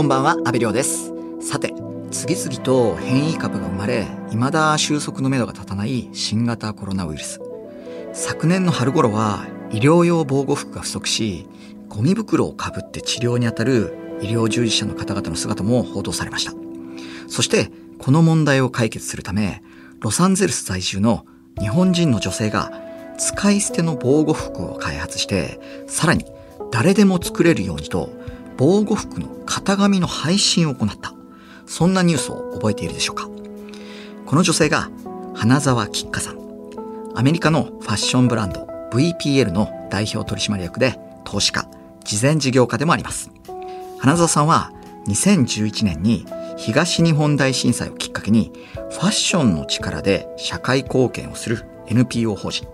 こんばんは、阿部亮です。さて、次々と変異株が生まれ、未だ収束のめどが立たない新型コロナウイルス。昨年の春頃は医療用防護服が不足し、ゴミ袋をかぶって治療に当たる医療従事者の方々の姿も報道されました。そして、この問題を解決するため、ロサンゼルス在住の日本人の女性が使い捨ての防護服を開発して、さらに誰でも作れるようにと、防護服の型紙の配信を行った。そんなニュースを覚えているでしょうか？この女性が花沢吉香さん。アメリカのファッションブランド VPL の代表取締役で投資家、事前事業家でもあります。花沢さんは2011年に東日本大震災をきっかけにファッションの力で社会貢献をする NPO 法人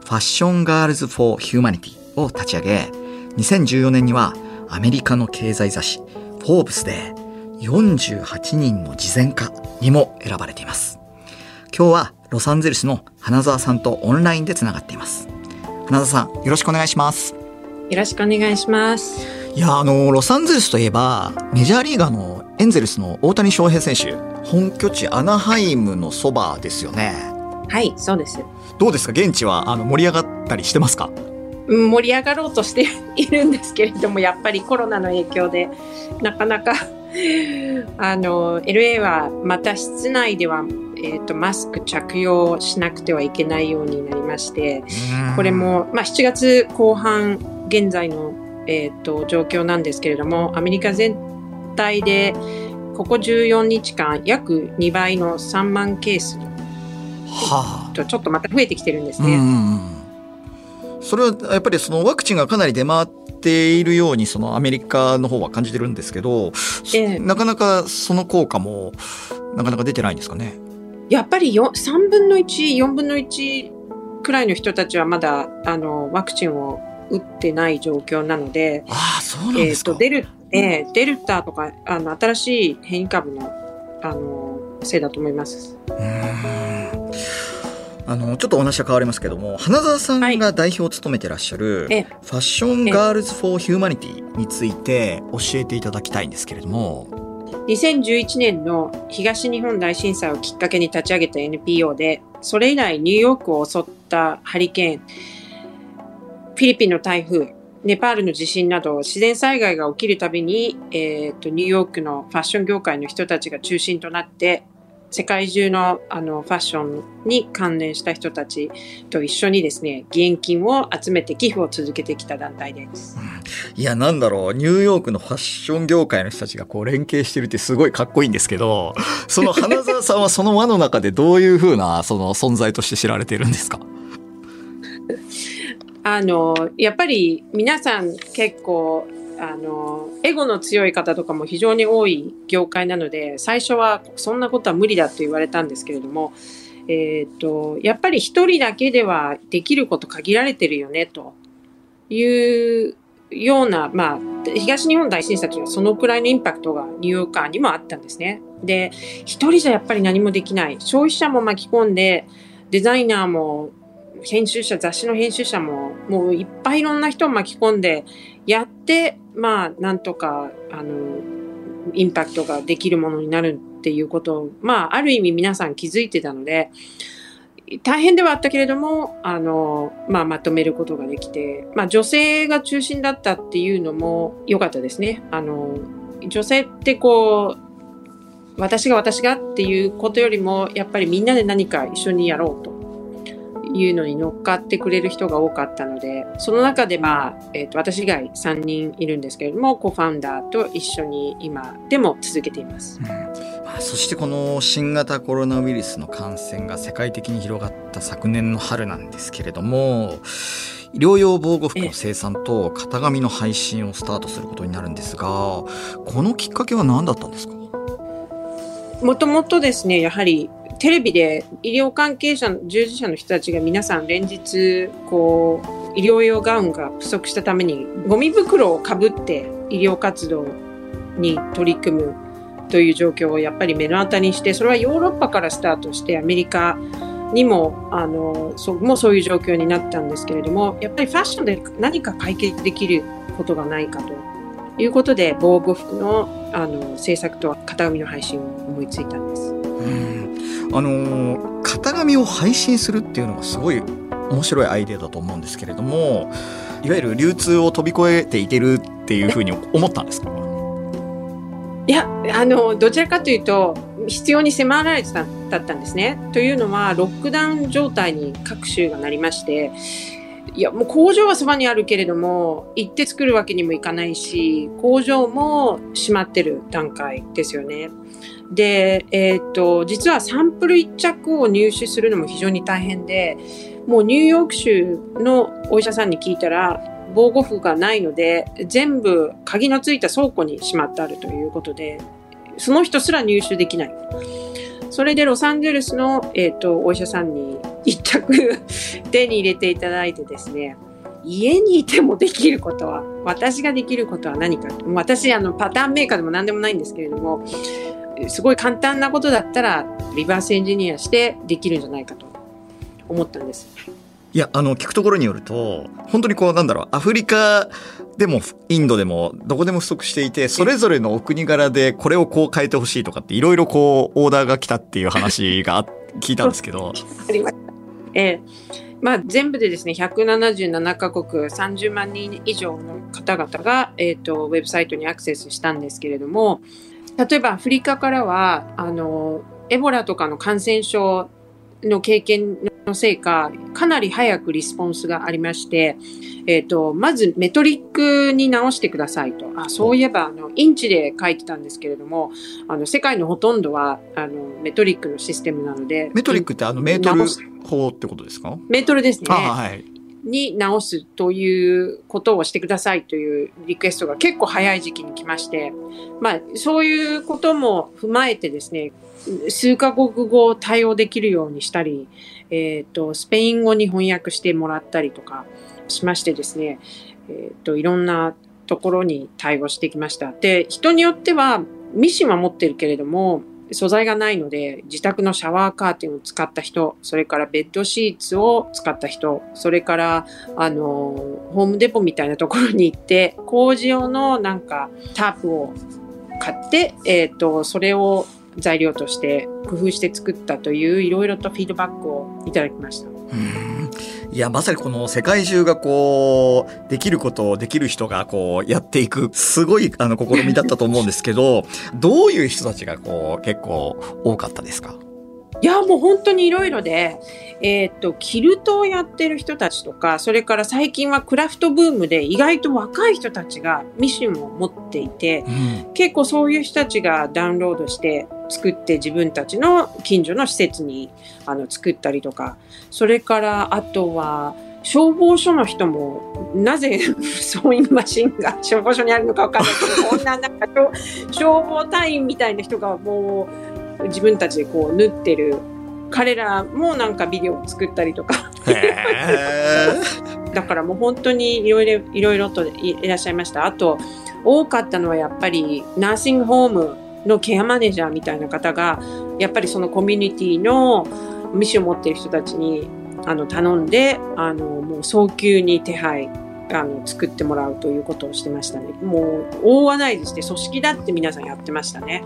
ファッションガールズ・フォー・ヒューマニティを立ち上げ2014年にはアメリカの経済雑誌フォーブスで48人の慈善家にも選ばれています。今日はロサンゼルスの花澤さんとオンラインでつながっています。花澤さんよろしくお願いします。よろしくお願いします。いやあのロサンゼルスといえばメジャーリーガーのエンゼルスの大谷翔平選手本拠地アナハイムのそばですよね。はい、そうです。どうですか？現地はあの盛り上がったりしてますか？うん盛り上がろうとしているんですけれども、やっぱりコロナの影響で、なかなか、あの、LA はまた室内では、えっ、と、マスク着用しなくてはいけないようになりまして、これも、まあ、7月後半、現在の、えっ、と、状況なんですけれども、アメリカ全体で、ここ14日間、約2倍の3万ケース。はあ。とちょっとまた増えてきてるんですね。それはやっぱりそのワクチンがかなり出回っているようにそのアメリカの方は感じてるんですけど、ええなかなかその効果もなかなか出てないんですかね？やっぱりよ3分の1、4分の1くらいの人たちはまだあのワクチンを打ってない状況なので、ああそうなんえですか。ーとデルえーデルタとかあの新しい変異株のあのせいだと思います。うーんあのちょっとお話は変わりますけども花澤さんが代表を務めてらっしゃる、ええ。ファッションガールズ・フォー・ヒューマニティについて教えていただきたいんですけれども。2011年の東日本大震災をきっかけに立ち上げた NPO で、それ以来ニューヨークを襲ったハリケーン、フィリピンの台風、ネパールの地震など自然災害が起きるたびに、えーとニューヨークのファッション業界の人たちが中心となって世界中のあのファッションに関連した人たちと一緒にですね義援金を集めて寄付を続けてきた団体です。いや、なんだろう、ニューヨークのファッション業界の人たちがこう連携してるってすごいかっこいいんですけど、その花澤さんはその輪の中でどういうふうなその存在として知られているんですか？あのやっぱり皆さん結構あのエゴの強い方とかも非常に多い業界なので最初はそんなことは無理だと言われたんですけれども、えー、とやっぱり一人だけではできること限られてるよねというような、まあ、東日本大震災というのはそのくらいのインパクトがニューヨーカーにもあったんですね。で一人じゃやっぱり何もできない消費者も巻き込んでデザイナーも編集者、雑誌の編集者も、もういっぱいいろんな人を巻き込んで、やっ、まあ、なんとか、あの、インパクトができるものになるっていうことを、まあ、ある意味皆さん気づいてたので、大変ではあったけれども、あの、まあ、まとめることができて、まあ、女性が中心だったっていうのも良かったですね。あの、女性ってこう、私が私がっていうことよりも、やっぱりみんなで何か一緒にやろうと。いうのに乗っかってくれる人が多かったので、その中でまあ、えっ、と、私以外3人いるんですけれども、コファウンダーと一緒に今でも続けています。まあそしてこの新型コロナウイルスの感染が世界的に広がった昨年の春なんですけれども医療用防護服の生産と型紙の配信をスタートすることになるんですがこのきっかけは何だったんですか？もともとですね、やはりテレビで医療関係者の、従事者の人たちが皆さん連日、こう、医療用ガウンが不足したために、ゴミ袋をかぶって医療活動に取り組むという状況をやっぱり目の当たりにして、それはヨーロッパからスタートしてアメリカにも、あの、そもうそういう状況になったんですけれども、やっぱりファッションで何か解決できることがないかということで、防護服のあの制作と型紙の配信を思いついたんです。あの型紙を配信するっていうのがすごい面白いアイデアだと思うんですけれどもいわゆる流通を飛び越えていけるっていうふうに思ったんですか？いやあのどちらかというと必要に迫られてただったんですね。というのはロックダウン状態に各州がなりましていやもう工場はそばにあるけれども行って作るわけにもいかないし工場も閉まってる段階ですよね。で、えー、っと実はサンプル1着を入手するのも非常に大変でもうニューヨーク州のお医者さんに聞いたら防護服がないので全部鍵のついた倉庫にしまってあるということでその人すら入手できない。それでロサンゼルスの、えーと、お医者さんに一着 手に入れていただいてですね家にいてもできることは私ができることは何か私あのパターンメーカーでも何でもないんですけれどもすごい簡単なことだったらリバースエンジニアしてできるんじゃないかと思ったんです。いやあの聞くところによると本当にこうなんだろうアフリカでもインドでもどこでも不足していてそれぞれのお国柄でこれをこう変えてほしいとかっていろいろこうオーダーが来たっていう話が聞いたんですけど。ありました。ええまあ、全部でですね177カ国30万人以上の方々が、えーと、ウェブサイトにアクセスしたんですけれども例えばアフリカからはあのエボラとかの感染症の経験のせいか、かなり早くリスポンスがありまして、えっ、ー、と、まずメトリックに直してくださいと。あ、そういえば、あの、インチで書いてたんですけれども、あの、世界のほとんどは、あの、メトリックのシステムなので。メトリックってあの、メートル法ってことですか？メートルですね。はい。に直すということをしてくださいというリクエストが結構早い時期に来まして、まあ、そういうことも踏まえてですね、数カ国語を対応できるようにしたり、えっ、ー、と、スペイン語に翻訳してもらったりとかしましてですね、えっ、ー、と、いろんなところに対応してきました。で、人によってはミシンは持ってるけれども、素材がないので、自宅のシャワーカーテンを使った人、それからベッドシーツを使った人、それから、あの、ホームデポみたいなところに行って、工事用のなんかタープを買って、えっ、ー、と、それを材料として工夫して作ったといういろいろとフィードバックをいただきました。いやまさにこの世界中がこうできることをできる人がこうやっていくすごいあの試みだったと思うんですけどどういう人たちがこう結構多かったですか？いやもう本当にいろいろで、えー、っとキルトをやってる人たちとかそれから最近はクラフトブームで意外と若い人たちがミシンを持っていて、うん、結構そういう人たちがダウンロードして作って自分たちの近所の施設にあの作ったりとかそれからあとは消防署の人もなぜ そういうマシンが消防署にあるのか分かんないけどこんななんか消防隊員みたいな人がもう自分たちでこう縫ってる彼らもなんかビデオを作ったりとか だからもう本当にいろいろいろいろといらっしゃいましたあと多かったのはやっぱりナーシングホームのケアマネージャーみたいな方がやっぱりそのコミュニティのミッションを持っている人たちにあの頼んであのもう早急に手配あの作ってもらうということをしてましたね。もう大はないですね。組織だって皆さんやってましたね。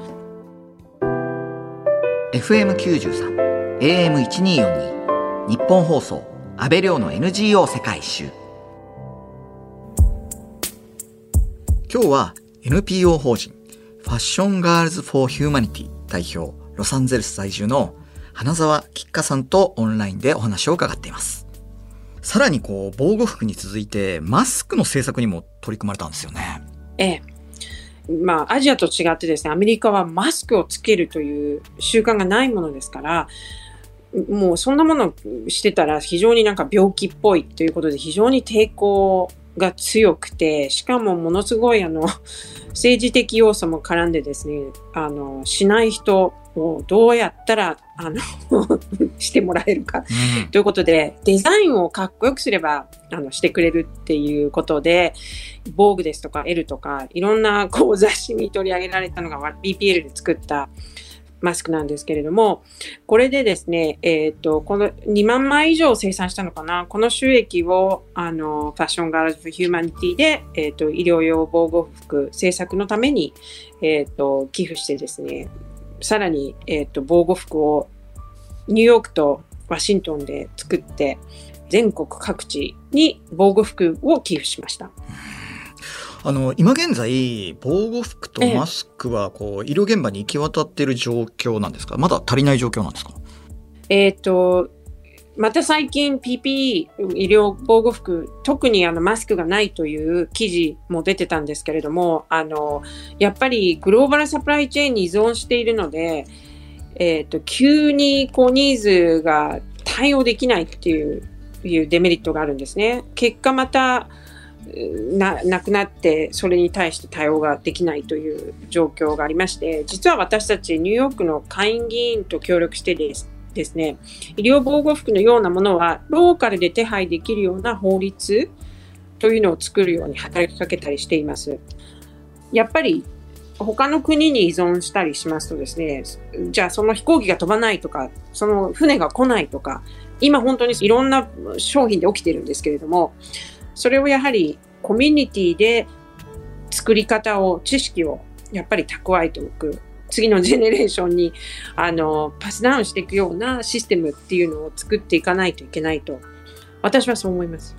FM93、AM1242、ニッポン放送、阿部亮の NGO 世界一周。今日は NPO 法人ファッションガールズ・フォー・ヒューマニティ代表、ロサンゼルス在住の花沢菊香さんとオンラインでお話を伺っています。さらにこう、防護服に続いて、マスクの制作にも取り組まれたんですよね。ええ。まあ、アジアと違ってですね、アメリカはマスクをつけるという習慣がないものですから、もうそんなものしてたら非常になんか病気っぽいということで非常に抵抗が強くて、しかもものすごいあの、政治的要素も絡んでですね、あの、しない人をどうやったら、あの してもらえるか、うん、ということで、デザインをかっこよくすれば、あの、してくれるっていうことで、防具ですとか L とか、いろんなこう 雑誌に取り上げられたのが BPL で作ったマスクなんですけれども、これでですね、えっ、ー、と、この2万枚以上生産したのかな、この収益を、あの、ファッションガールズ・フ・ヒューマニティで、えっ、ー、と、医療用防護服製作のために、えっ、ー、と、寄付してですね、さらに、えっ、と、防護服をニューヨークとワシントンで作って、全国各地に防護服を寄付しました。あの今現在防護服とマスクはこう、医療現場に行き渡っている状況なんですか？まだ足りない状況なんですか？えっ、とまた最近 PPE 医療防護服特にあのマスクがないという記事も出てたんですけれどもあのやっぱりグローバルサプライチェーンに依存しているので、えーと、急にこうニーズが対応できないっていういうデメリットがあるんですね。結果またななくなってそれに対して対応ができないという状況がありまして実は私たちニューヨークの下院議員と協力してですですね医療防護服のようなものはローカルで手配できるような法律というのを作るように働きかけたりしています。やっぱり他の国に依存したりしますとですねじゃあその飛行機が飛ばないとかその船が来ないとか今本当にいろんな商品で起きてるんですけれどもそれをやはりコミュニティで作り方を、知識をやっぱり蓄えておく。次のジェネレーションにあのパスダウンしていくようなシステムっていうのを作っていかないといけないと私はそう思います。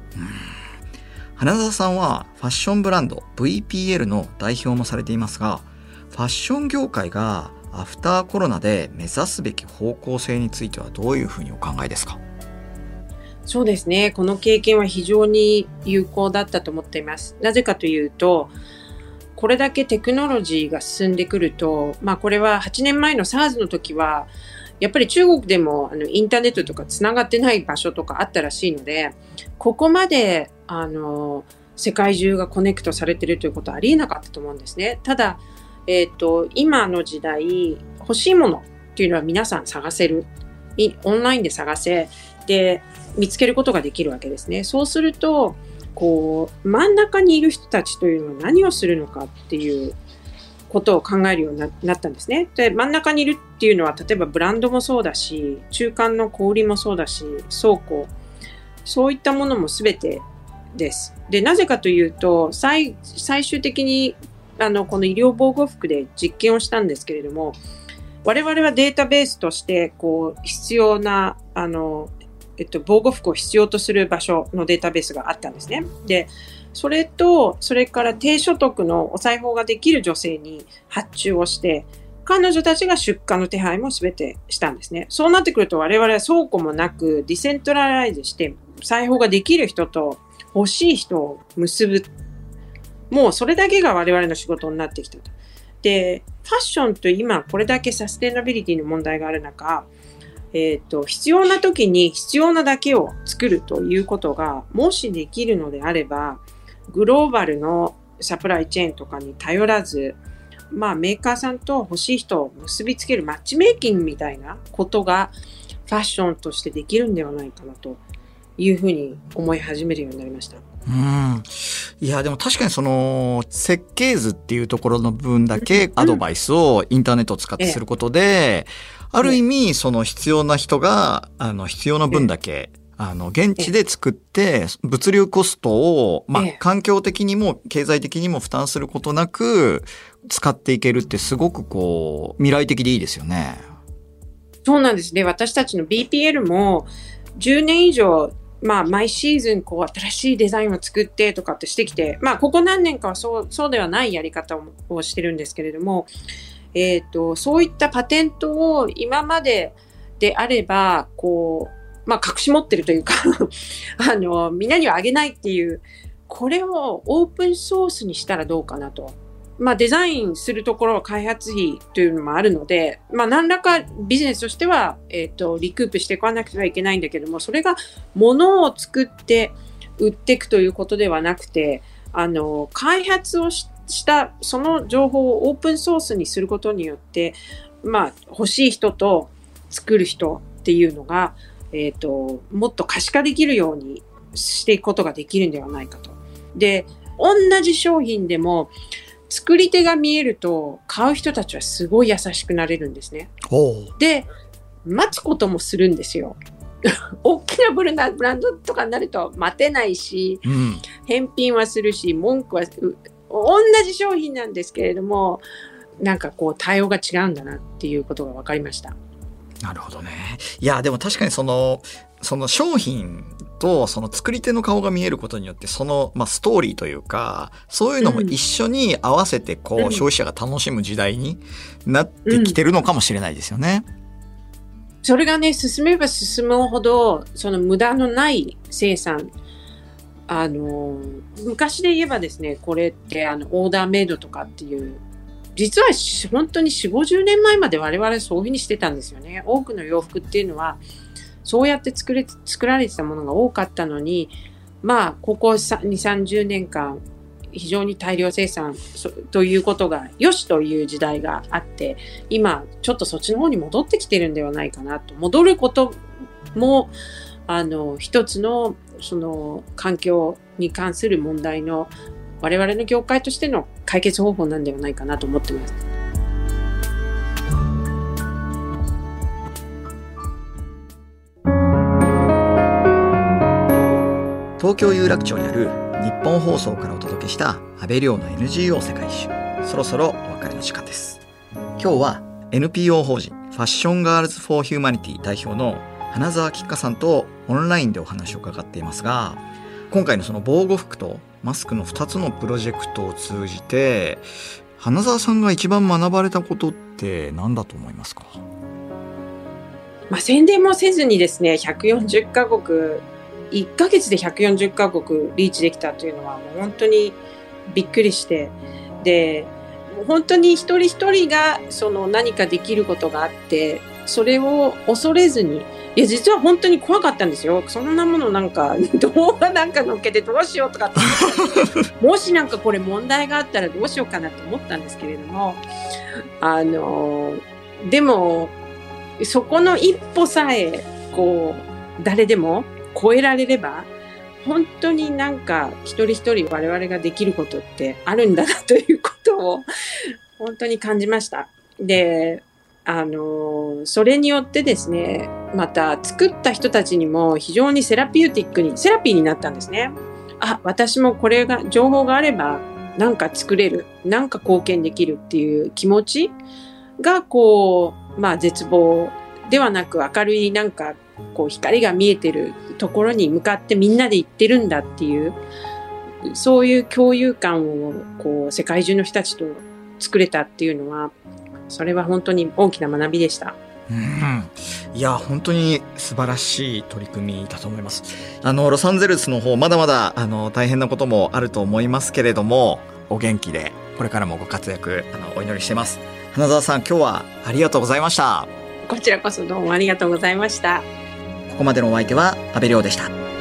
花澤さんはファッションブランド VPL の代表もされていますがファッション業界がアフターコロナで目指すべき方向性についてはどういうふうにお考えですか？そうですね。この経験は非常に有効だったと思っています。なぜかというと、これだけテクノロジーが進んでくると、まあこれは8年前の SARS の時は、やっぱり中国でもあのインターネットとかつながってない場所とかあったらしいので、ここまであの世界中がコネクトされてるということはありえなかったと思うんですね。ただ、えっ、ー、と、今の時代、欲しいものっていうのは皆さん探せる。オンラインで探せ。で、見つけることができるわけですね。そうすると、こう、真ん中にいる人たちというのは何をするのかっていうことを考えるようになったんですね。で、真ん中にいるっていうのは、例えばブランドもそうだし、中間の小売もそうだし、倉庫、そういったものも全てです。で、なぜかというと、最最終的にあのこの医療防護服で実験をしたんですけれども、我々はデータベースとしてこう必要なあのえっと、防護服を必要とする場所のデータベースがあったんですね。で、それと、それから低所得のお裁縫ができる女性に発注をして、彼女たちが出荷の手配も全てしたんですね。そうなってくると我々は倉庫もなくディセントラライズして裁縫ができる人と欲しい人を結ぶ。もうそれだけが我々の仕事になってきたと。で、ファッションと今これだけサステナビリティの問題がある中、えっ、ー、と、必要な時に必要なだけを作るということが、もしできるのであれば、グローバルのサプライチェーンとかに頼らず、まあメーカーさんと欲しい人を結びつけるマッチメイキングみたいなことがファッションとしてできるんではないかなというふうに思い始めるようになりました。うん。いや、でも確かにその設計図っていうところの分だけアドバイスをインターネットを使ってすることで、ある意味、その必要な人が、あの、必要な分だけ、あの、現地で作って、物流コストを、まあ、環境的にも経済的にも負担することなく、使っていけるってすごくこう、未来的でいいですよね。そうなんですね。私たちの BPL も、10年以上、まあ、毎シーズン、こう、新しいデザインを作ってとかってしてきて、まあ、ここ何年かはそう、そうではないやり方をしてるんですけれども、え、ー、と、そういったパテントを今までであれば、こう、まあ、隠し持ってるというか あの、みんなにはあげないっていう、これをオープンソースにしたらどうかなと。まあ、デザインするところは開発費というのもあるので、まあ、何らかビジネスとしては、え、ー、と、リクープしていかなくてはいけないんだけども、それが物を作って売っていくということではなくて、あの、開発をしてしたその情報をオープンソースにすることによって、まあ、欲しい人と作る人っていうのが、えっ、ー、と、もっと可視化できるようにしていくことができるんではないかと。で、同じ商品でも作り手が見えると買う人たちはすごい優しくなれるんですね。で待つこともするんですよ。大きなブランドとかになると待てないし、うん、返品はするし文句は同じ商品なんですけれどもなんかこう対応が違うんだなっていうことが分かりました。なるほどね。いやでも確かにそのその商品とその作り手の顔が見えることによってその、まあ、ストーリーというかそういうのも一緒に合わせてこう、うん、消費者が楽しむ時代になってきてるのかもしれないですよね。うんそれがね、進めば進むほど、その無駄のない生産。あの、昔で言えばですね、これってあのオーダーメイドとかっていう、実は本当に4、50年前まで我々そういうふうにしてたんですよね。多くの洋服っていうのは、そうやって作れ作られてたものが多かったのに、まあ、ここ2、30年間、非常に大量生産ということが良しという時代があって今ちょっとそっちの方に戻ってきてるんではないかなと戻ることもあの一つのその環境に関する問題の我々の業界としての解決方法なんではないかなと思ってます。東京有楽町にあるニッポン放送からお届けした阿部亮の NGO 世界一周。そろそろお別れの時間です。今日は NPO 法人ファッションガールズ・フォー・ヒューマニティ代表の花澤菊香さんとオンラインでお話を伺っていますが、今回のその防護服とマスクの2つのプロジェクトを通じて、花澤さんが一番学ばれたことって何だと思いますか？まあ、宣伝もせずにですね、140カ国1ヶ月で140カ国リーチできたというのはもう本当にびっくりしてで本当に一人一人がその何かできることがあってそれを恐れずにいや実は本当に怖かったんですよそんなものなんか 動画なんか載っけてどうしようとか もしなんかこれ問題があったらどうしようかなと思ったんですけれどもあのでもそこの一歩さえこう誰でも超えられれば、本当になんか一人一人我々ができることってあるんだなということを本当に感じました。で、あの、それによってですね、また作った人たちにも非常にセラピューティックに、セラピーになったんですね。あ、私もこれが、情報があればなんか作れる、なんか貢献できるっていう気持ちがこう、まあ絶望ではなく明るいなんかこう光が見えてるところに向かってみんなで行ってるんだっていうそういう共有感をこう世界中の人たちと作れたっていうのはそれは本当に大きな学びでした。うん、いや本当に素晴らしい取り組みだと思います。あのロサンゼルスの方まだまだあの大変なこともあると思いますけれどもお元気でこれからもご活躍あのお祈りしてます。花澤さん今日はありがとうございました。こちらこそどうもありがとうございました。ここまでのお相手は阿部亮でした。